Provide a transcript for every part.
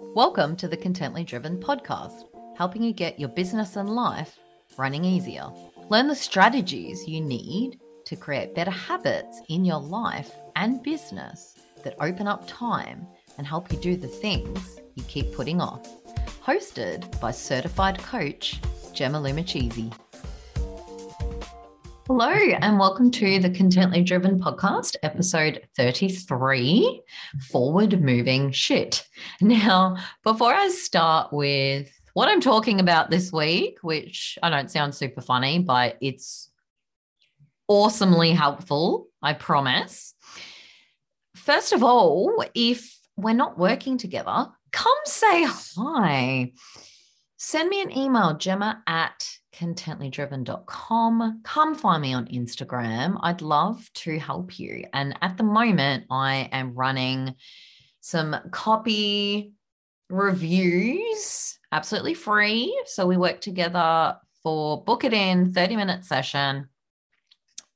Welcome to the Contently Driven podcast, helping you get your business and life running easier. Learn the strategies you need to create better habits in your life and business that open up time and help you do the things you keep putting off. Hosted by certified coach Gemma Lumachisi. Hello, and welcome to the Contently Driven podcast, episode 33 Forward Moving Shit. Now, before I start with what I'm talking about this week, which I don't sound super funny, but it's awesomely helpful, I promise. First of all, if we're not working together, come say hi. Send me an email, gemma at contentlydriven.com. Come find me on Instagram. I'd love to help you. And at the moment, I am running some copy reviews absolutely free. So we work together for book it in 30 minute session.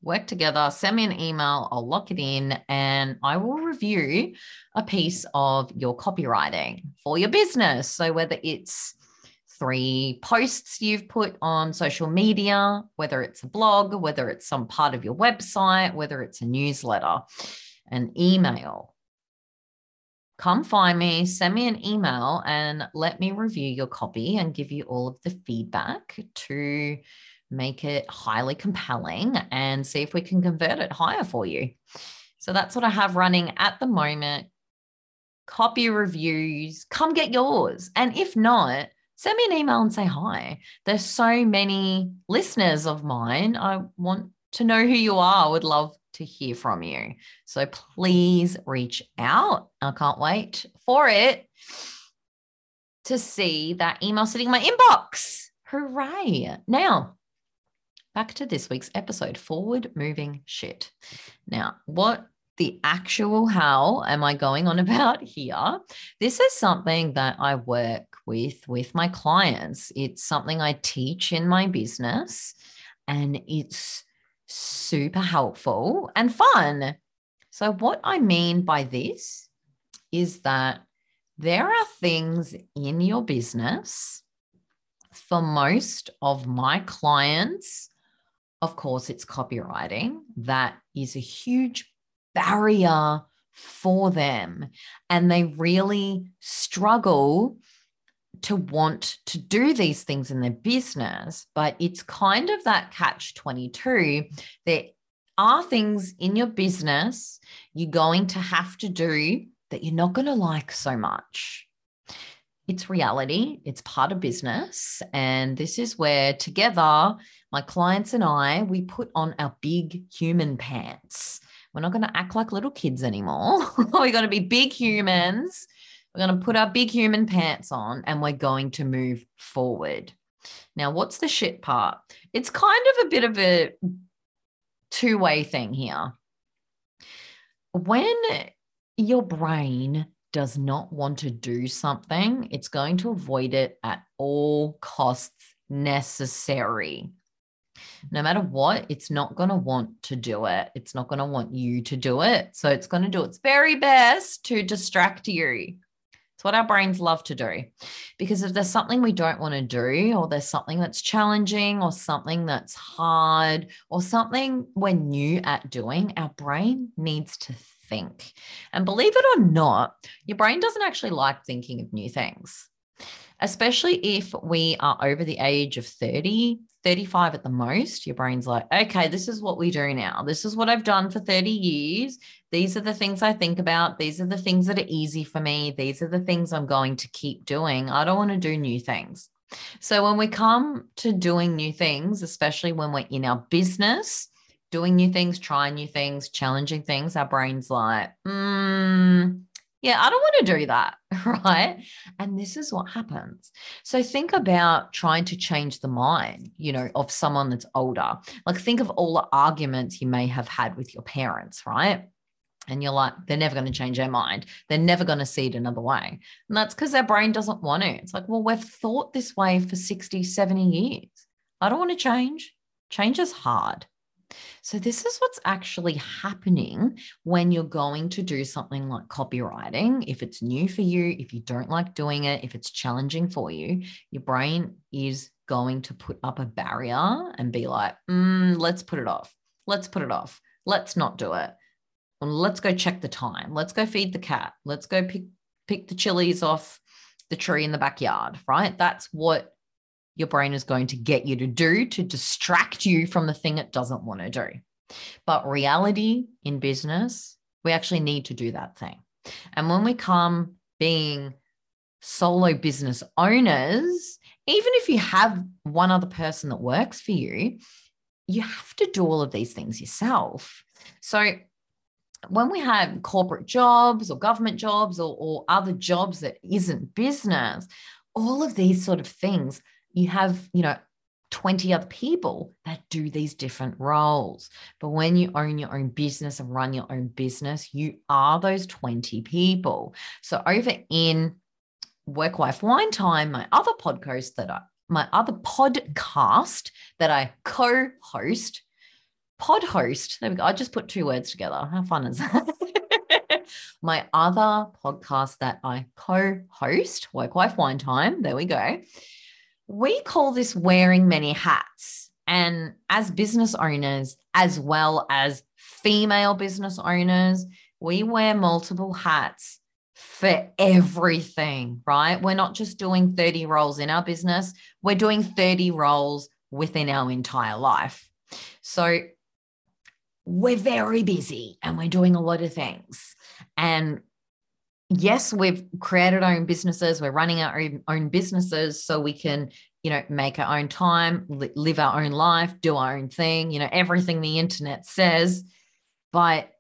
Work together, send me an email, I'll lock it in, and I will review a piece of your copywriting for your business. So, whether it's three posts you've put on social media, whether it's a blog, whether it's some part of your website, whether it's a newsletter, an email. Come find me, send me an email, and let me review your copy and give you all of the feedback to make it highly compelling and see if we can convert it higher for you. So that's what I have running at the moment. Copy reviews, come get yours. And if not, send me an email and say hi. There's so many listeners of mine. I want to know who you are. I would love to hear from you. So please reach out. I can't wait for it to see that email sitting in my inbox. Hooray. Now, back to this week's episode forward moving shit. Now, what the actual how am I going on about here? This is something that I work with with my clients. It's something I teach in my business and it's super helpful and fun. So what I mean by this is that there are things in your business for most of my clients of course, it's copywriting. That is a huge barrier for them. And they really struggle to want to do these things in their business. But it's kind of that catch 22. There are things in your business you're going to have to do that you're not going to like so much. It's reality, it's part of business. And this is where together, my clients and I, we put on our big human pants we're not going to act like little kids anymore. we're going to be big humans. We're going to put our big human pants on and we're going to move forward. Now, what's the shit part? It's kind of a bit of a two way thing here. When your brain does not want to do something, it's going to avoid it at all costs necessary no matter what, it's not going to want to do it. It's not going to want you to do it. So it's going to do its very best to distract you. It's what our brains love to do. Because if there's something we don't want to do, or there's something that's challenging, or something that's hard, or something we're new at doing, our brain needs to think. And believe it or not, your brain doesn't actually like thinking of new things especially if we are over the age of 30, 35 at the most, your brain's like, okay, this is what we do now. This is what I've done for 30 years. These are the things I think about. These are the things that are easy for me. These are the things I'm going to keep doing. I don't want to do new things. So when we come to doing new things, especially when we're in our business, doing new things, trying new things, challenging things, our brain's like, hmm yeah, I don't want to do that. Right. And this is what happens. So think about trying to change the mind, you know, of someone that's older. Like think of all the arguments you may have had with your parents, right? And you're like, they're never going to change their mind. They're never going to see it another way. And that's because their brain doesn't want to. It's like, well, we've thought this way for 60, 70 years. I don't want to change. Change is hard. So, this is what's actually happening when you're going to do something like copywriting. If it's new for you, if you don't like doing it, if it's challenging for you, your brain is going to put up a barrier and be like, mm, let's put it off. Let's put it off. Let's not do it. Let's go check the time. Let's go feed the cat. Let's go pick, pick the chilies off the tree in the backyard, right? That's what your brain is going to get you to do to distract you from the thing it doesn't want to do. But reality in business, we actually need to do that thing. And when we come being solo business owners, even if you have one other person that works for you, you have to do all of these things yourself. So when we have corporate jobs or government jobs or, or other jobs that isn't business, all of these sort of things you have, you know, 20 other people that do these different roles. But when you own your own business and run your own business, you are those 20 people. So over in Work Wife Wine Time, my other podcast that I my other podcast that I co-host, pod host. There we go. I just put two words together. How fun is that? my other podcast that I co-host, Work Wife Wine Time. There we go we call this wearing many hats. And as business owners, as well as female business owners, we wear multiple hats for everything, right? We're not just doing 30 roles in our business, we're doing 30 roles within our entire life. So we're very busy and we're doing a lot of things. And yes, we've created our own businesses. We're running our own, businesses so we can, you know, make our own time, li- live our own life, do our own thing, you know, everything the internet says. But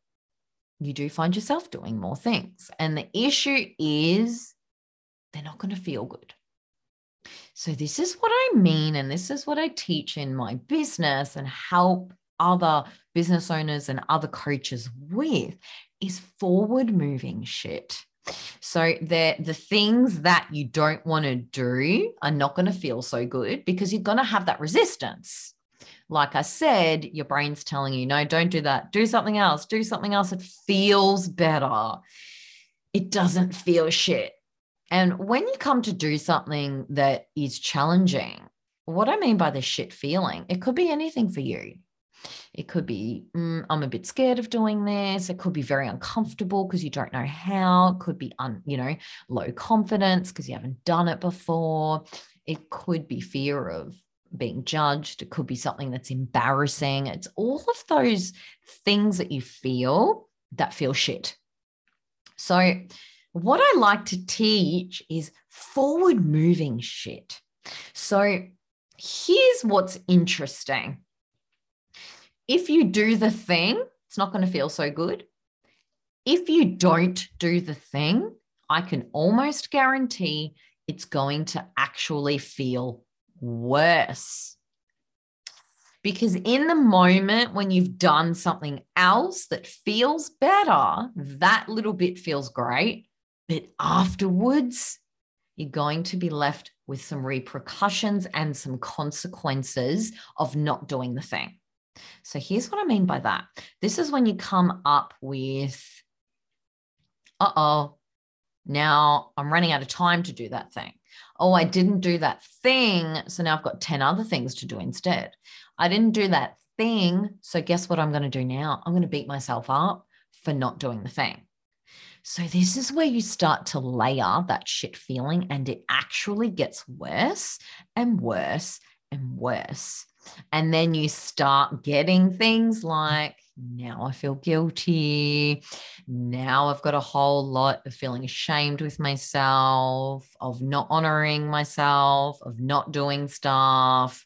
you do find yourself doing more things. And the issue is they're not going to feel good. So, this is what I mean. And this is what I teach in my business and help other business owners and other coaches with is forward moving shit. So the the things that you don't want to do are not going to feel so good because you're going to have that resistance. Like I said, your brain's telling you, no, don't do that. Do something else. Do something else. It feels better. It doesn't feel shit. And when you come to do something that is challenging, what I mean by the shit feeling, it could be anything for you. It could be, mm, I'm a bit scared of doing this. It could be very uncomfortable because you don't know how. It could be, un, you know, low confidence because you haven't done it before. It could be fear of being judged. It could be something that's embarrassing. It's all of those things that you feel that feel shit. So, what I like to teach is forward moving shit. So, here's what's interesting if you do the thing, it's not going to feel so good. If you don't do the thing, I can almost guarantee it's going to actually feel worse. Because in the moment when you've done something else that feels better, that little bit feels great. But afterwards, you're going to be left with some repercussions and some consequences of not doing the thing. So here's what I mean by that. This is when you come up with, uh oh, now I'm running out of time to do that thing. Oh, I didn't do that thing. So now I've got 10 other things to do instead. I didn't do that thing. So guess what I'm going to do now? I'm going to beat myself up for not doing the thing. So, this is where you start to layer that shit feeling, and it actually gets worse and worse and worse. And then you start getting things like, now I feel guilty. Now I've got a whole lot of feeling ashamed with myself, of not honoring myself, of not doing stuff.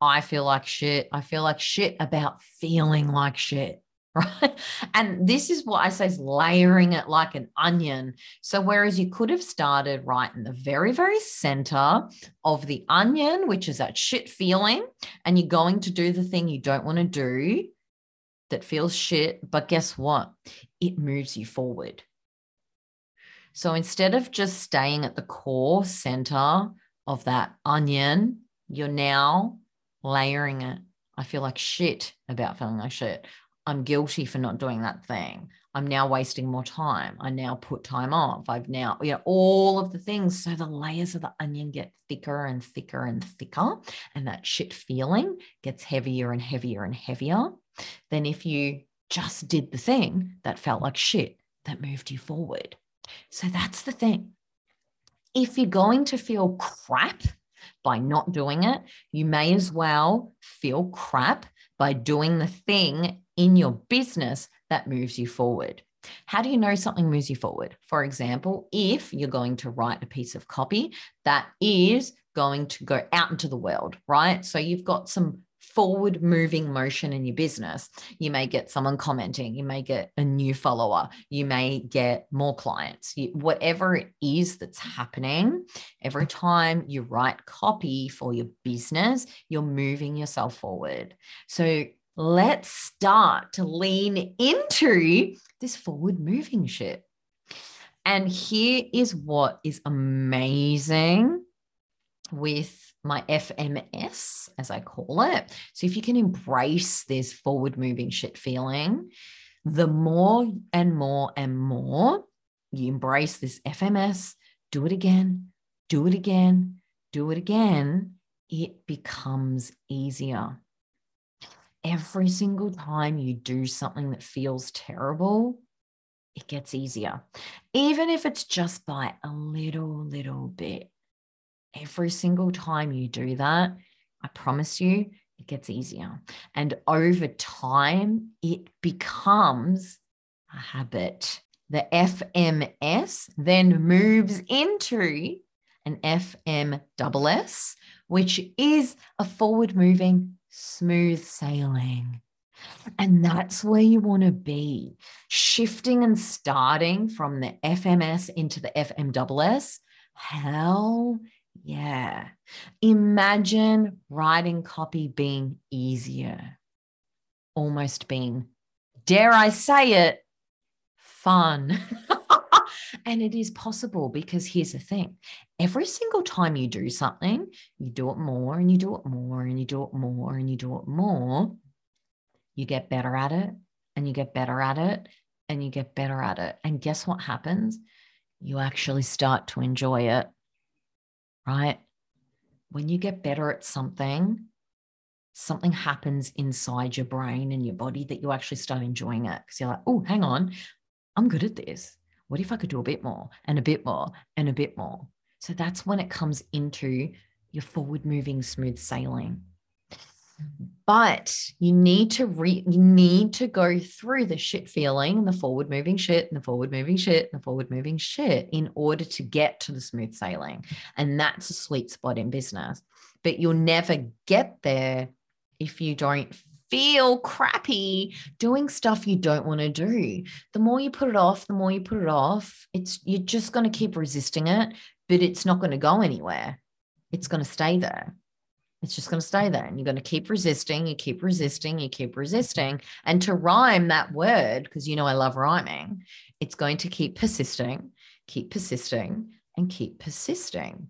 I feel like shit. I feel like shit about feeling like shit. right? And this is what I say is layering it like an onion. So, whereas you could have started right in the very, very center of the onion, which is that shit feeling, and you're going to do the thing you don't want to do that feels shit. But guess what? It moves you forward. So, instead of just staying at the core center of that onion, you're now layering it I feel like shit about feeling like shit. I'm guilty for not doing that thing. I'm now wasting more time. I now put time off. I've now, you know, all of the things. So the layers of the onion get thicker and thicker and thicker. And that shit feeling gets heavier and heavier and heavier than if you just did the thing that felt like shit that moved you forward. So that's the thing. If you're going to feel crap by not doing it, you may as well feel crap by doing the thing in your business that moves you forward. How do you know something moves you forward? For example, if you're going to write a piece of copy that is going to go out into the world, right? So you've got some forward moving motion in your business. You may get someone commenting, you may get a new follower, you may get more clients, you, whatever it is that's happening. Every time you write copy for your business, you're moving yourself forward. So let's start to lean into this forward moving shit. And here is what is amazing with my FMS, as I call it. So if you can embrace this forward moving shit feeling, the more and more and more you embrace this FMS, do it again, do it again, do it again, it becomes easier. Every single time you do something that feels terrible, it gets easier. Even if it's just by a little, little bit every single time you do that, I promise you, it gets easier. And over time, it becomes a habit. The FMS then moves into an FMSS, which is a forward moving, smooth sailing. And that's where you want to be shifting and starting from the FMS into the FMSS. Hell yeah. Imagine writing copy being easier, almost being, dare I say it, fun. and it is possible because here's the thing every single time you do something, you do it more and you do it more and you do it more and you do it more, you get better at it and you get better at it and you get better at it. And guess what happens? You actually start to enjoy it right? When you get better at something, something happens inside your brain and your body that you actually start enjoying it because you're like, oh, hang on, I'm good at this. What if I could do a bit more and a bit more and a bit more? So that's when it comes into your forward moving, smooth sailing but you need to re you need to go through the shit feeling and the forward moving shit and the forward moving shit and the forward moving shit in order to get to the smooth sailing. And that's a sweet spot in business. But you'll never get there if you don't feel crappy doing stuff you don't want to do. The more you put it off the more you put it off it's you're just going to keep resisting it but it's not going to go anywhere. It's going to stay there it's just going to stay there. And you're going to keep resisting, you keep resisting, you keep mm-hmm. resisting. And to rhyme that word, because you know I love rhyming, it's going to keep persisting, keep persisting, and keep persisting.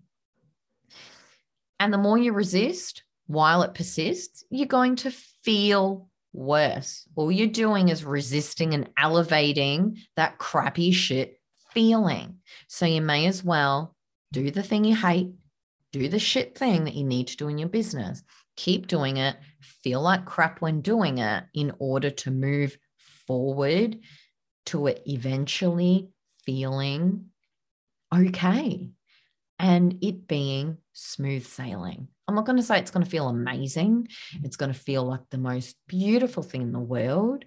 And the more you resist while it persists, you're going to feel worse. All you're doing is resisting and elevating that crappy shit feeling. So you may as well do the thing you hate do the shit thing that you need to do in your business. Keep doing it. Feel like crap when doing it in order to move forward to it eventually feeling okay and it being smooth sailing. I'm not going to say it's going to feel amazing. It's going to feel like the most beautiful thing in the world,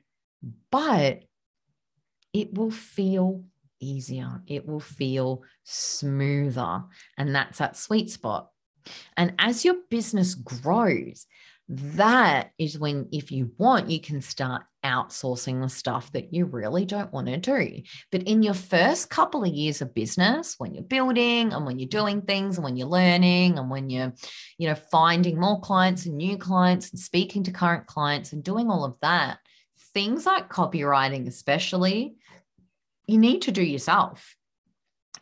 but it will feel easier. It will feel smoother. And that's that sweet spot. And as your business grows, that is when, if you want, you can start outsourcing the stuff that you really don't want to do. But in your first couple of years of business, when you're building and when you're doing things and when you're learning and when you're, you know, finding more clients and new clients and speaking to current clients and doing all of that, things like copywriting, especially, you need to do yourself.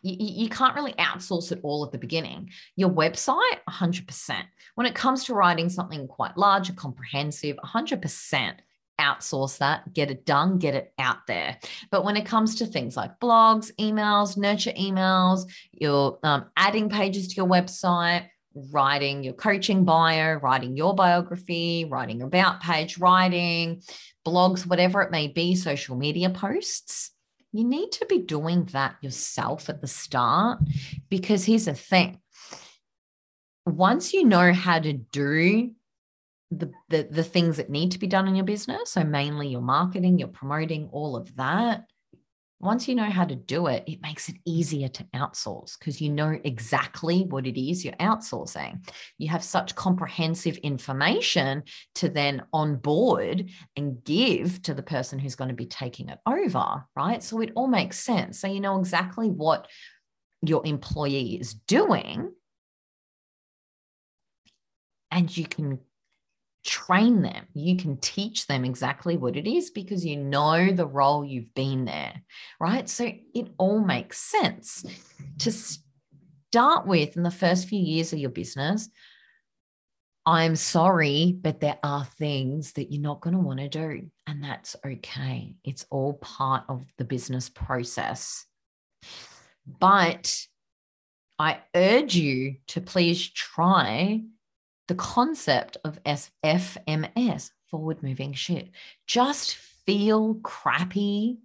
you, you can't really outsource it all at the beginning. Your website, 100%. When it comes to writing something quite large and comprehensive, 100% outsource that, get it done, get it out there. But when it comes to things like blogs, emails, nurture emails, you're um, adding pages to your website, writing your coaching bio, writing your biography, writing your about page, writing blogs, whatever it may be, social media posts, you need to be doing that yourself at the start because here's the thing. Once you know how to do the, the, the things that need to be done in your business, so mainly your marketing, your promoting, all of that, once you know how to do it, it makes it easier to outsource because you know exactly what it is you're outsourcing. You have such comprehensive information to then onboard and give to the person who's going to be taking it over, right? So it all makes sense. So you know exactly what your employee is doing. And you can train them. You can teach them exactly what it is because you know the role you've been there, right? So it all makes sense to start with in the first few years of your business. I'm sorry, but there are things that you're not going to want to do, and that's okay. It's all part of the business process. But I urge you to please try the concept of FMS, forward moving shit. Just feel crappy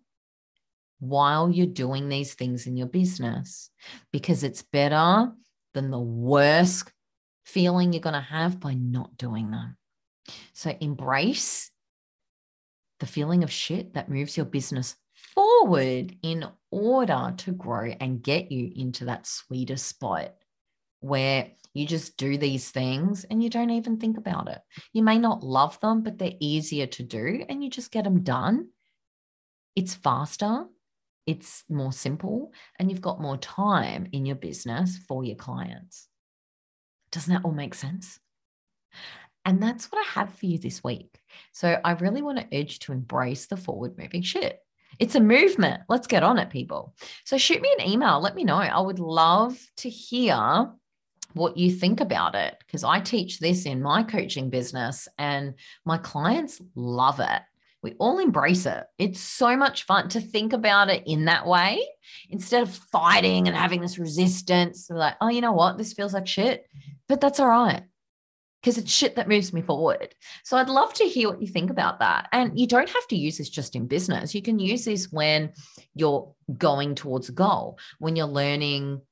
while you're doing these things in your business because it's better than the worst feeling you're going to have by not doing them. So embrace the feeling of shit that moves your business forward in order to grow and get you into that sweeter spot where you just do these things and you don't even think about it. You may not love them, but they're easier to do and you just get them done. It's faster, it's more simple, and you've got more time in your business for your clients. Doesn't that all make sense? And that's what I have for you this week. So I really want to urge you to embrace the forward moving shit. It's a movement. Let's get on it, people. So shoot me an email. Let me know. I would love to hear what you think about it because I teach this in my coaching business and my clients love it. We all embrace it. It's so much fun to think about it in that way instead of fighting and having this resistance. We're like, oh, you know what? This feels like shit, but that's all right because it's shit that moves me forward. So I'd love to hear what you think about that. And you don't have to use this just in business. You can use this when you're going towards a goal, when you're learning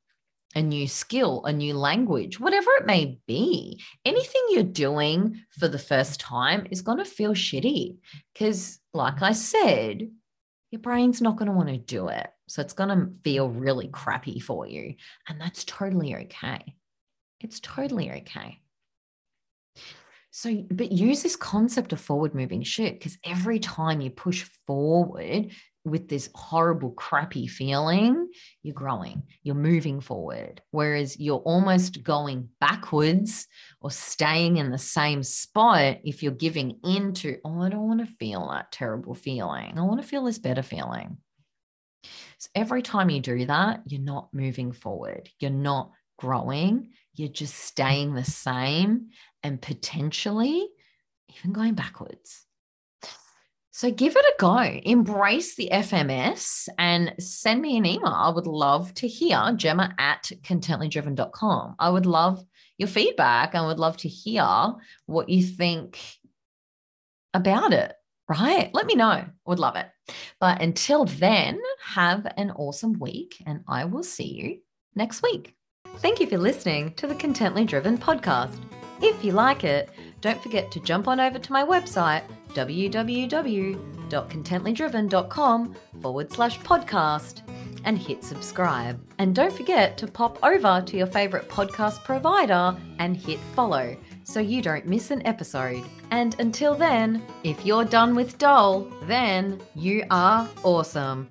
a new skill, a new language, whatever it may be, anything you're doing for the first time is going to feel shitty. Because, like I said, your brain's not going to want to do it. So it's going to feel really crappy for you. And that's totally okay. It's totally okay. So, but use this concept of forward moving shit because every time you push forward, with this horrible, crappy feeling, you're growing, you're moving forward. Whereas you're almost going backwards or staying in the same spot if you're giving into, oh, I don't want to feel that terrible feeling. I want to feel this better feeling. So every time you do that, you're not moving forward, you're not growing, you're just staying the same and potentially even going backwards. So give it a go. Embrace the FMS and send me an email. I would love to hear Gemma at contentlydriven.com. I would love your feedback. I would love to hear what you think about it, right? Let me know. I would love it. But until then, have an awesome week and I will see you next week. Thank you for listening to the Contently Driven podcast. If you like it, don't forget to jump on over to my website www.contentlydriven.com forward slash podcast and hit subscribe. And don't forget to pop over to your favorite podcast provider and hit follow so you don't miss an episode. And until then, if you're done with dull, then you are awesome.